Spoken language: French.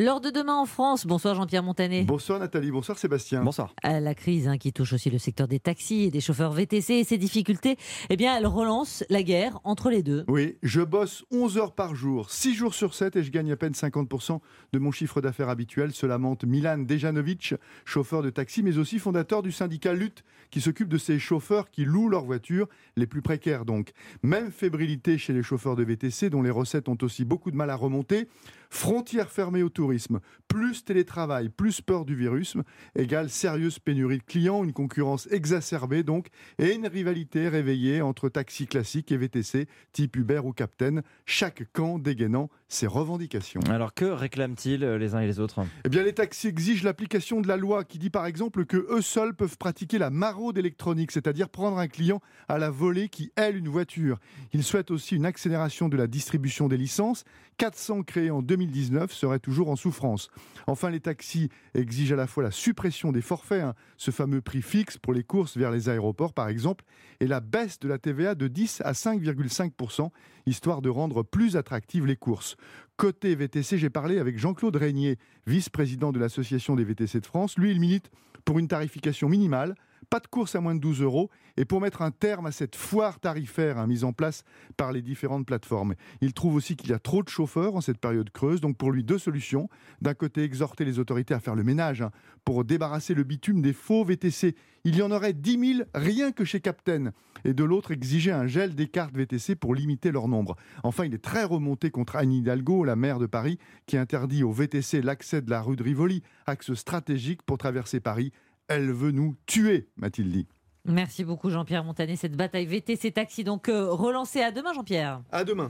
L'heure de demain en France. Bonsoir Jean-Pierre Montanet. Bonsoir Nathalie, bonsoir Sébastien. Bonsoir. La crise hein, qui touche aussi le secteur des taxis et des chauffeurs VTC et ses difficultés, eh bien, elle relance la guerre entre les deux. Oui, je bosse 11 heures par jour, 6 jours sur 7 et je gagne à peine 50% de mon chiffre d'affaires habituel. Cela lamente Milan Dejanovic, chauffeur de taxi, mais aussi fondateur du syndicat Lutte, qui s'occupe de ces chauffeurs qui louent leurs voitures, les plus précaires donc. Même fébrilité chez les chauffeurs de VTC, dont les recettes ont aussi beaucoup de mal à remonter. Frontières fermées au tourisme, plus télétravail, plus peur du virus, égale sérieuse pénurie de clients, une concurrence exacerbée donc, et une rivalité réveillée entre taxis classiques et VTC, type Uber ou Captain, chaque camp dégainant ses revendications. Alors que réclament-ils euh, les uns et les autres? Eh bien, les taxis exigent l'application de la loi qui dit par exemple que eux seuls peuvent pratiquer la maraude électronique, c'est-à-dire prendre un client à la volée qui aile une voiture. Ils souhaitent aussi une accélération de la distribution des licences. 400 créés en 2019 seraient toujours en souffrance. Enfin, les taxis exigent à la fois la suppression des forfaits, hein, ce fameux prix fixe pour les courses vers les aéroports par exemple, et la baisse de la TVA de 10 à 5,5%, histoire de rendre plus attractives les courses. Côté VTC, j'ai parlé avec Jean-Claude Régnier, vice-président de l'Association des VTC de France. Lui, il milite pour une tarification minimale, pas de course à moins de 12 euros, et pour mettre un terme à cette foire tarifaire hein, mise en place par les différentes plateformes. Il trouve aussi qu'il y a trop de chauffeurs en cette période creuse, donc pour lui, deux solutions. D'un côté, exhorter les autorités à faire le ménage hein, pour débarrasser le bitume des faux VTC. Il y en aurait 10 000 rien que chez Captain. Et de l'autre, exiger un gel des cartes VTC pour limiter leur nombre. Enfin, il est très remonté contre Anne Hidalgo, la maire de Paris, qui interdit aux VTC l'accès de la rue de Rivoli, axe stratégique pour traverser Paris. Elle veut nous tuer, m'a-t-il dit. Merci beaucoup Jean-Pierre Montanet. Cette bataille VTC taxi donc euh, relancée à demain Jean-Pierre. À demain.